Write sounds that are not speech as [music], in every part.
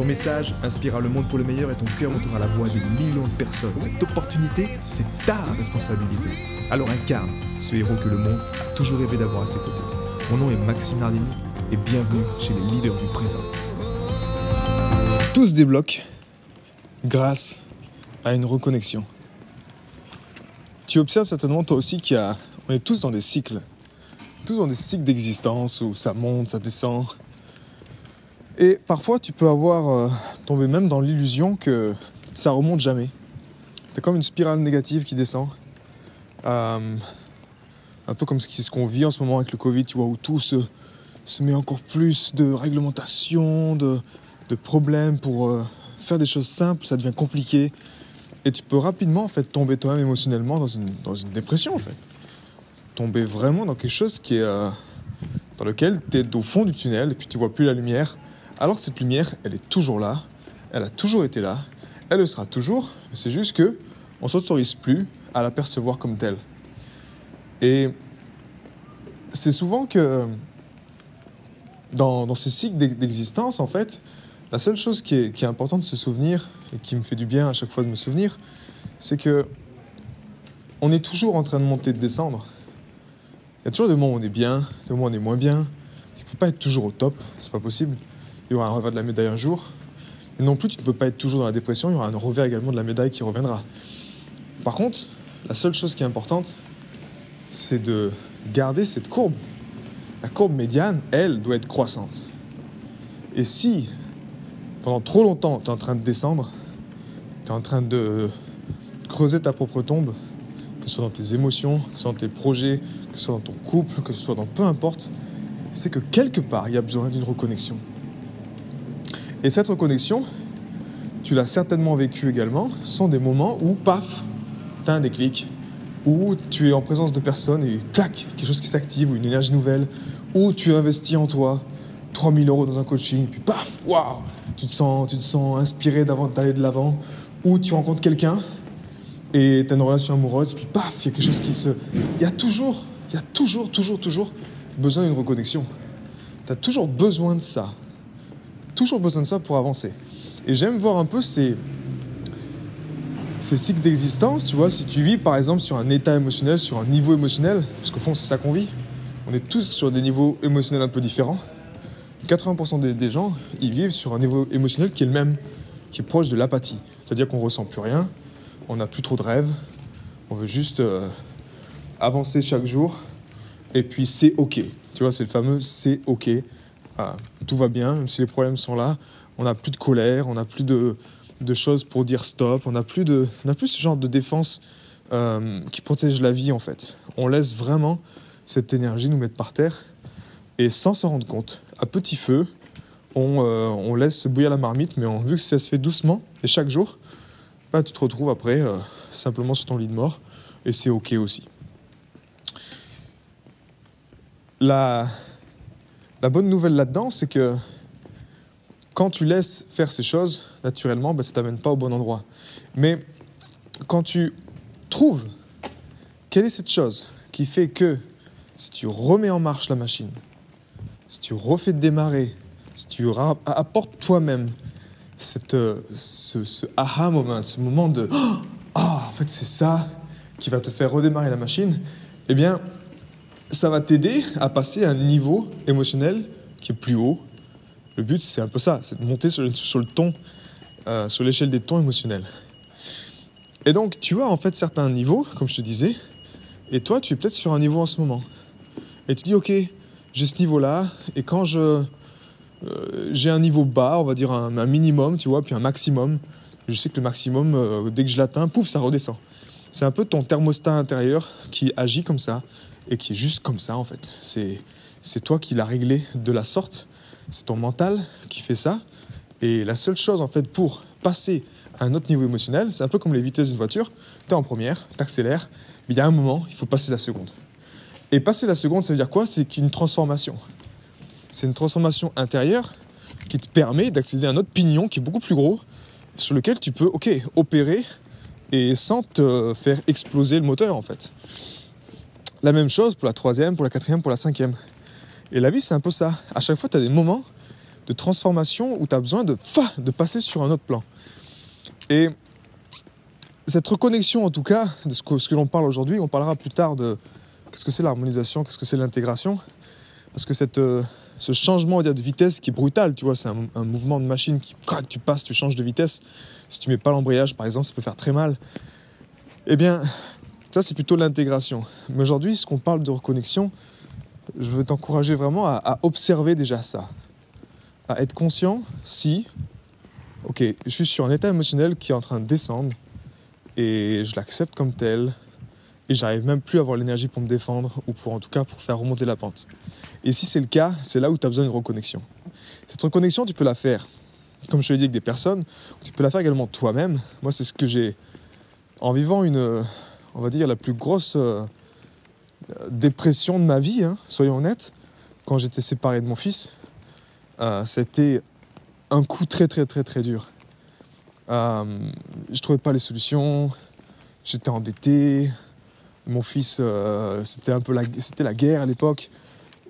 Ton message inspirera le monde pour le meilleur et ton cœur montera la voix de millions de personnes. Cette opportunité, c'est ta responsabilité. Alors incarne ce héros que le monde a toujours rêvé d'avoir à ses côtés. Mon nom est Maxime Nardini et bienvenue chez les leaders du présent. Tout se débloque grâce à une reconnexion. Tu observes certainement toi aussi qu'on est tous dans des cycles, tous dans des cycles d'existence où ça monte, ça descend. Et parfois tu peux avoir euh, tombé même dans l'illusion que ça remonte jamais. C'est comme une spirale négative qui descend. Euh, un peu comme ce qu'on vit en ce moment avec le Covid, tu vois, où tout se, met encore plus de réglementation, de, problèmes pour euh, faire des choses simples, ça devient compliqué. Et tu peux rapidement en fait tomber toi-même émotionnellement dans une, dans une dépression en fait. Tomber vraiment dans quelque chose qui est dans lequel tu es au fond du tunnel et puis tu vois plus la lumière. Alors cette lumière, elle est toujours là, elle a toujours été là, elle le sera toujours. C'est juste que on s'autorise plus à la percevoir comme telle. Et c'est souvent que dans, ces cycles d'existence, en fait, la seule chose qui est, importante de se souvenir, et qui me fait du bien à chaque fois de me souvenir, c'est que on est toujours en train de monter, de descendre. Il y a toujours des moments où on est bien, des moments où on est moins bien. Tu ne peux pas être toujours au top, c'est pas possible. Il y aura un revers de la médaille un jour. Mais non plus, tu ne peux pas être toujours dans la dépression, il y aura un revers également de la médaille qui reviendra. Par contre, la seule chose qui est importante, c'est de garder cette courbe. La courbe médiane, elle, doit être croissante. Et si pendant trop longtemps, tu es en train de descendre, tu es en train de creuser ta propre tombe, que ce soit dans tes émotions, que ce soit dans tes projets, que ce soit dans ton couple, que ce soit dans peu importe, c'est que quelque part, il y a besoin d'une reconnexion. Et cette reconnexion, tu l'as certainement vécu également, sont des moments où, paf, tu as un déclic, où tu es en présence de personnes et clac, quelque chose qui s'active, ou une énergie nouvelle, où tu investis en toi 3000 euros dans un coaching, et puis paf, waouh, tu te sens, tu te sens inspiré d'aller de l'avant, ou tu rencontres quelqu'un et tu as une relation amoureuse, et puis paf, il y a quelque chose qui se. Il y a toujours, il y a toujours, toujours, toujours besoin d'une reconnexion. Tu as toujours besoin de ça. Toujours besoin de ça pour avancer. Et j'aime voir un peu ces, ces cycles d'existence, tu vois, si tu vis par exemple sur un état émotionnel, sur un niveau émotionnel, parce qu'au fond c'est ça qu'on vit, on est tous sur des niveaux émotionnels un peu différents. 80% des, gens, ils vivent sur un niveau émotionnel qui est le même, qui est proche de l'apathie. C'est-à-dire qu'on ressent plus rien, on n'a plus trop de rêves, on veut juste euh, avancer chaque jour, et puis c'est OK. Tu vois, c'est le fameux c'est OK. Ah, tout va bien, même si les problèmes sont là, on n'a plus de colère, on n'a plus de, choses pour dire stop, on n'a plus, ce genre de défense euh, qui protège la vie en fait. On laisse vraiment cette énergie nous mettre par terre. Et sans s'en rendre compte, à petit feu, on, euh, laisse bouillir la marmite, mais vu que ça se fait doucement et chaque jour, bah, tu te retrouves après euh, simplement sur ton lit de mort. Et c'est ok aussi. La bonne nouvelle là-dedans, c'est que quand tu laisses faire ces choses, naturellement, bah, ça ne t'amène pas au bon endroit. Mais quand tu trouves quelle est cette chose qui fait que si tu remets en marche la machine, si tu refais démarrer, si tu apportes toi-même euh, ce, ce, aha moment, ce moment de [gasps] ah, en fait, c'est ça qui va te faire redémarrer la machine, eh bien, ça va t'aider à passer à un niveau émotionnel qui est plus haut. Le but, c'est un peu ça, c'est de monter sur le, ton, euh, sur l'échelle des tons émotionnels. Et donc, tu as en fait certains niveaux, comme je te disais, et toi, tu es peut-être sur un niveau en ce moment. Et tu dis, ok, j'ai ce niveau-là, et quand je euh, j'ai un niveau bas, on va dire un, minimum, tu vois, puis un maximum, je sais que le maximum, euh, dès que je l'atteins, pouf, ça redescend. C'est un peu ton thermostat intérieur qui agit comme ça, et qui est juste comme ça, en fait. C'est, toi qui l'as réglé de la sorte, c'est ton mental qui fait ça, et la seule chose, en fait, pour passer à un autre niveau émotionnel, c'est un peu comme les vitesses d'une voiture. Tu es en première, tu accélères, mais il y a un moment, il faut passer la seconde. Et passer la seconde, ça veut dire quoi? C'est qu'une transformation. C'est une transformation intérieure qui te permet d'accéder à un autre pignon qui est beaucoup plus gros, sur lequel tu peux, ok, opérer et sans te faire exploser le moteur en fait. La même chose pour la troisième, pour la quatrième, pour la cinquième. Et la vie, c'est un peu ça. À chaque fois, tu as des moments de transformation où tu as besoin de, passer sur un autre plan. Et cette reconnexion, en tout cas, de ce que, ce que l'on parle aujourd'hui, on parlera plus tard de qu'est-ce que c'est l'harmonisation, qu'est-ce que c'est l'intégration. Parce que cette, euh, ce changement de vitesse qui est brutal, tu vois, c'est un, mouvement de machine qui, tu passes, tu changes de vitesse. Si tu mets pas l'embrayage, par exemple, ça peut faire très mal. Eh bien, ça, c'est plutôt l'intégration. Mais aujourd'hui, ce qu'on parle de reconnexion, je veux t'encourager vraiment à, observer déjà ça. À être conscient si, ok, je suis sur un état émotionnel qui est en train de descendre et je l'accepte comme tel et j'arrive même plus à avoir l'énergie pour me défendre ou pour en tout cas pour faire remonter la pente. Et si c'est le cas, c'est là où tu as besoin d'une reconnexion. Cette reconnexion, tu peux la faire, comme je l'ai dit, avec des personnes, tu peux la faire également toi-même. Moi, c'est ce que j'ai, en vivant une, on va dire, la plus grosse euh, dépression de ma vie, hein, soyons honnêtes, quand j'étais séparé de mon fils, euh, c'était un coup très très très très dur. Euh, je trouvais pas les solutions, j'étais endetté, mon fils, euh, c'était un peu la, c'était la guerre à l'époque,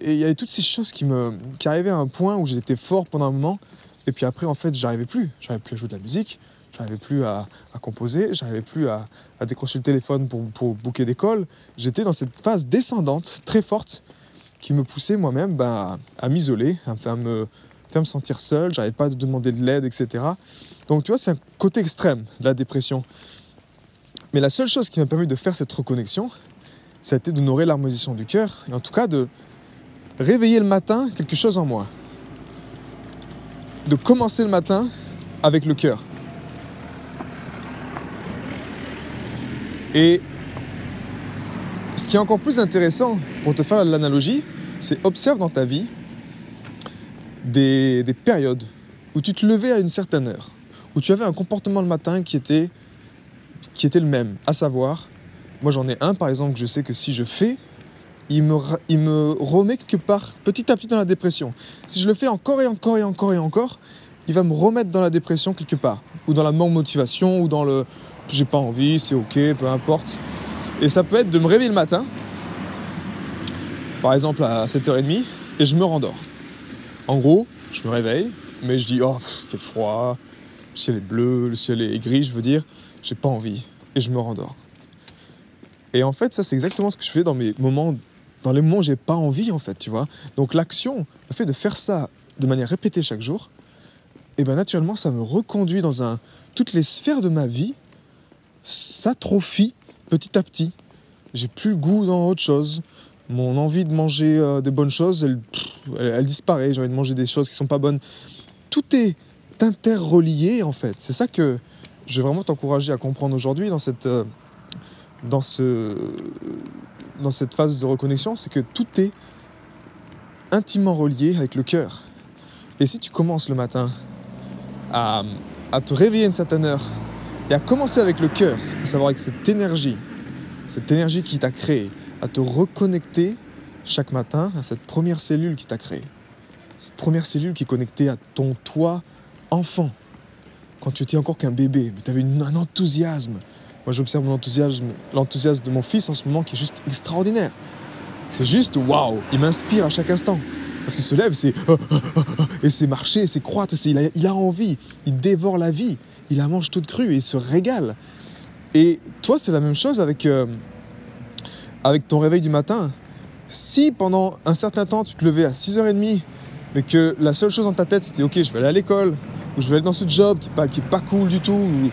et il y avait toutes ces choses qui me, qui arrivaient à un point où j'étais fort pendant un moment, et puis après en fait j'arrivais plus, j'arrivais plus à jouer de la musique, J'arrivais plus à, composer, j'arrivais plus à, décrocher le téléphone pour, pour booker d'école. J'étais dans cette phase descendante très forte qui me poussait moi-même ben, à, m'isoler, à, me, faire me sentir seul. J'arrivais pas à demander de l'aide, etc. Donc tu vois, c'est un côté extrême de la dépression. Mais la seule chose qui m'a permis de faire cette reconnexion, ça a été d'honorer l'harmonisation du cœur, et en tout cas de réveiller le matin quelque chose en moi. De commencer le matin avec le cœur. Et ce qui est encore plus intéressant, pour te faire l'analogie, c'est observe dans ta vie des, périodes où tu te levais à une certaine heure, où tu avais un comportement le matin qui était, le même, à savoir, moi j'en ai un par exemple que je sais que si je fais, il me, il me remet quelque part petit à petit dans la dépression. Si je le fais encore et encore et encore et encore, il va me remettre dans la dépression quelque part, ou dans la manque motivation, ou dans le j'ai pas envie, c'est ok, peu importe. Et ça peut être de me réveiller le matin, par exemple à 7h30, et je me rendors. En gros, je me réveille, mais je dis, oh, il fait froid, le ciel est bleu, le ciel est gris, je veux dire, j'ai pas envie, et je me rendors. Et en fait, ça, c'est exactement ce que je fais dans mes moments, dans les moments où j'ai pas envie, en fait, tu vois. Donc l'action, le fait de faire ça de manière répétée chaque jour, et eh ben naturellement, ça me reconduit dans un, toutes les sphères de ma vie s'atrophie petit à petit. J'ai plus goût dans autre chose. Mon envie de manger euh, des bonnes choses, elle, disparaît. J'ai envie de manger des choses qui sont pas bonnes. Tout est interrelié en fait. C'est ça que je vais vraiment t'encourager à comprendre aujourd'hui dans cette, euh, dans, ce, dans cette phase de reconnexion, c'est que tout est intimement relié avec le cœur. Et si tu commences le matin à, à te réveiller à une certaine heure, et à commencer avec le cœur, à savoir avec cette énergie, cette énergie qui t'a créé, à te reconnecter chaque matin à cette première cellule qui t'a créé. Cette première cellule qui est connectée à ton toi enfant. Quand tu étais encore qu'un bébé, mais tu avais un enthousiasme. Moi, j'observe mon enthousiasme, l'enthousiasme de mon fils en ce moment qui est juste extraordinaire. C'est juste waouh, il m'inspire à chaque instant. Parce qu'il se lève, c'est et c'est marcher, c'est croître, il a, envie, il dévore la vie il la mange toute crue et il se régale. Et toi, c'est la même chose avec, euh, avec ton réveil du matin. Si pendant un certain temps, tu te levais à 6h30, mais que la seule chose dans ta tête, c'était OK, je vais aller à l'école, ou je vais aller dans ce job qui n'est pas, pas cool du tout, ou,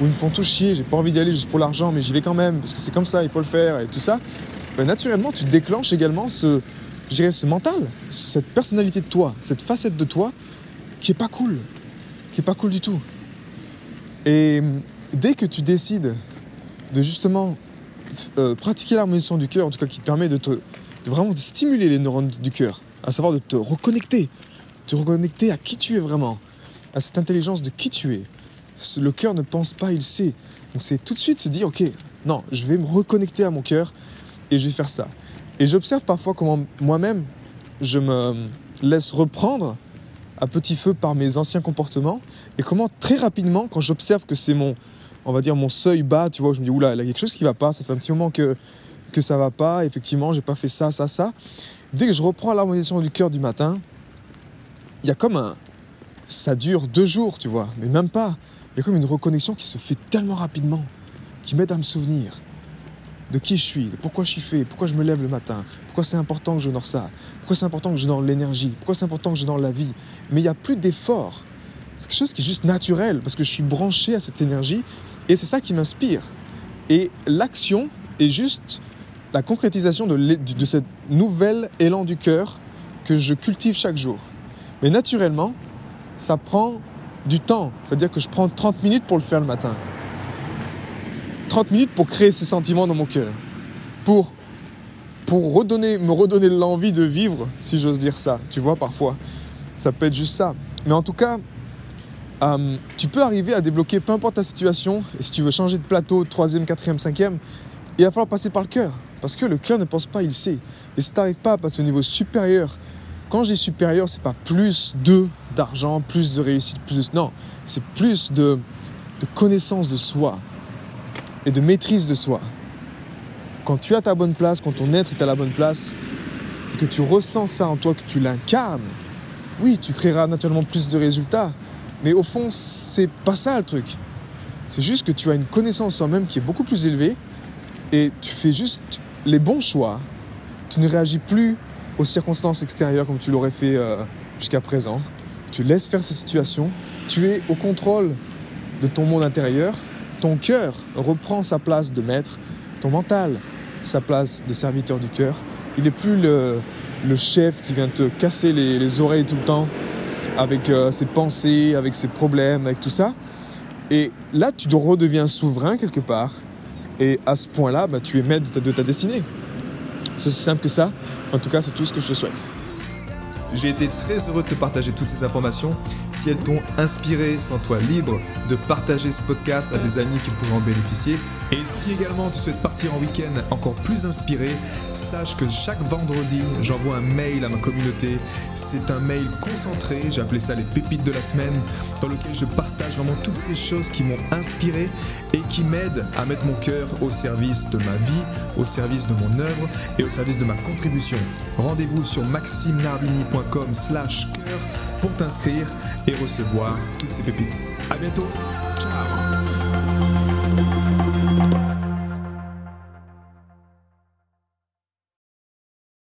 ils me font tout chier, j'ai pas envie d'y aller juste pour l'argent, mais j'y vais quand même, parce que c'est comme ça, il faut le faire, et tout ça, ben, naturellement, tu déclenches également ce, ce mental, cette personnalité de toi, cette facette de toi qui est pas cool, qui est pas cool du tout. Et dès que tu décides de justement euh, pratiquer l'harmonisation du cœur, en tout cas qui te permet de, te, vraiment de stimuler les neurones du cœur, à savoir de te reconnecter, te reconnecter à qui tu es vraiment, à cette intelligence de qui tu es, Le cœur ne pense pas, il sait. Donc c'est tout de suite se dire, ok, non, je vais me reconnecter à mon cœur et je vais faire ça. Et j'observe parfois comment moi-même, je me laisse reprendre à petit feu par mes anciens comportements et comment très rapidement, quand j'observe que c'est mon, on va dire, mon seuil bas, tu vois, je me dis, oula, il y a quelque chose qui va pas, ça fait un petit moment que, que ça va pas, effectivement, j'ai pas fait ça, ça, ça. Dès que je reprends l'harmonisation du cœur du matin, il y a comme un. Ça dure deux jours, tu vois, mais même pas. Il y a comme une reconnexion qui se fait tellement rapidement, qui m'aide à me souvenir de qui je suis, de pourquoi je suis fait, pourquoi je me lève le matin, pourquoi c'est important que j'honore ça, pourquoi c'est important que j'honore l'énergie, pourquoi c'est important que j'honore la vie. Mais il n'y a plus d'effort. C'est quelque chose qui est juste naturel parce que je suis branché à cette énergie et c'est ça qui m'inspire. Et l'action est juste la concrétisation de, de cette nouvel élan du cœur que je cultive chaque jour. Mais naturellement, ça prend du temps. C'est-à-dire que je prends 30 minutes pour le faire le matin. 30 minutes pour créer ces sentiments dans mon cœur. Pour, pour redonner, me redonner l'envie de vivre, si j'ose dire ça. Tu vois, parfois, ça peut être juste ça. Mais en tout cas, euh, tu peux arriver à débloquer peu importe ta situation. Et si tu veux changer de plateau, troisième, quatrième, cinquième, il va falloir passer par le cœur. Parce que le cœur ne pense pas, il sait. Et si tu n'arrives pas à passer au niveau supérieur, quand je dis supérieur, c'est pas plus de d'argent, plus de réussite, plus de... Non, c'est plus de, de connaissance de soi et de maîtrise de soi. Quand tu as ta bonne place, quand ton être est à la bonne place, que tu ressens ça en toi, que tu l'incarnes, oui, tu créeras naturellement plus de résultats. Mais au fond, c'est pas ça le truc. C'est juste que tu as une connaissance toi-même qui est beaucoup plus élevée et tu fais juste les bons choix. Tu ne réagis plus aux circonstances extérieures comme tu l'aurais fait euh, jusqu'à présent. Tu laisses faire ces situations. Tu es au contrôle de ton monde intérieur. Ton cœur reprend sa place de maître. Ton mental, sa place de serviteur du cœur. Il n'est plus le, chef qui vient te casser les, oreilles tout le temps avec euh, ses pensées, avec ses problèmes, avec tout ça. Et là, tu redeviens souverain quelque part. Et à ce point-là, bah, tu es maître de ta, destinée. C'est aussi simple que ça. En tout cas, c'est tout ce que je te souhaite. J'ai été très heureux de te partager toutes ces informations. Si elles t'ont inspiré, sens-toi libre de partager ce podcast à des amis qui pourraient en bénéficier. Et si également tu souhaites partir en week-end encore plus inspiré, sache que chaque vendredi, j'envoie un mail à ma communauté. C'est un mail concentré, j'ai appelé ça les pépites de la semaine, dans lequel je partage vraiment toutes ces choses qui m'ont inspiré et qui m'aident à mettre mon cœur au service de ma vie, au service de mon œuvre et au service de ma contribution. Rendez-vous sur maximenardini.com pour t'inscrire et recevoir toutes ces pépites. À bientôt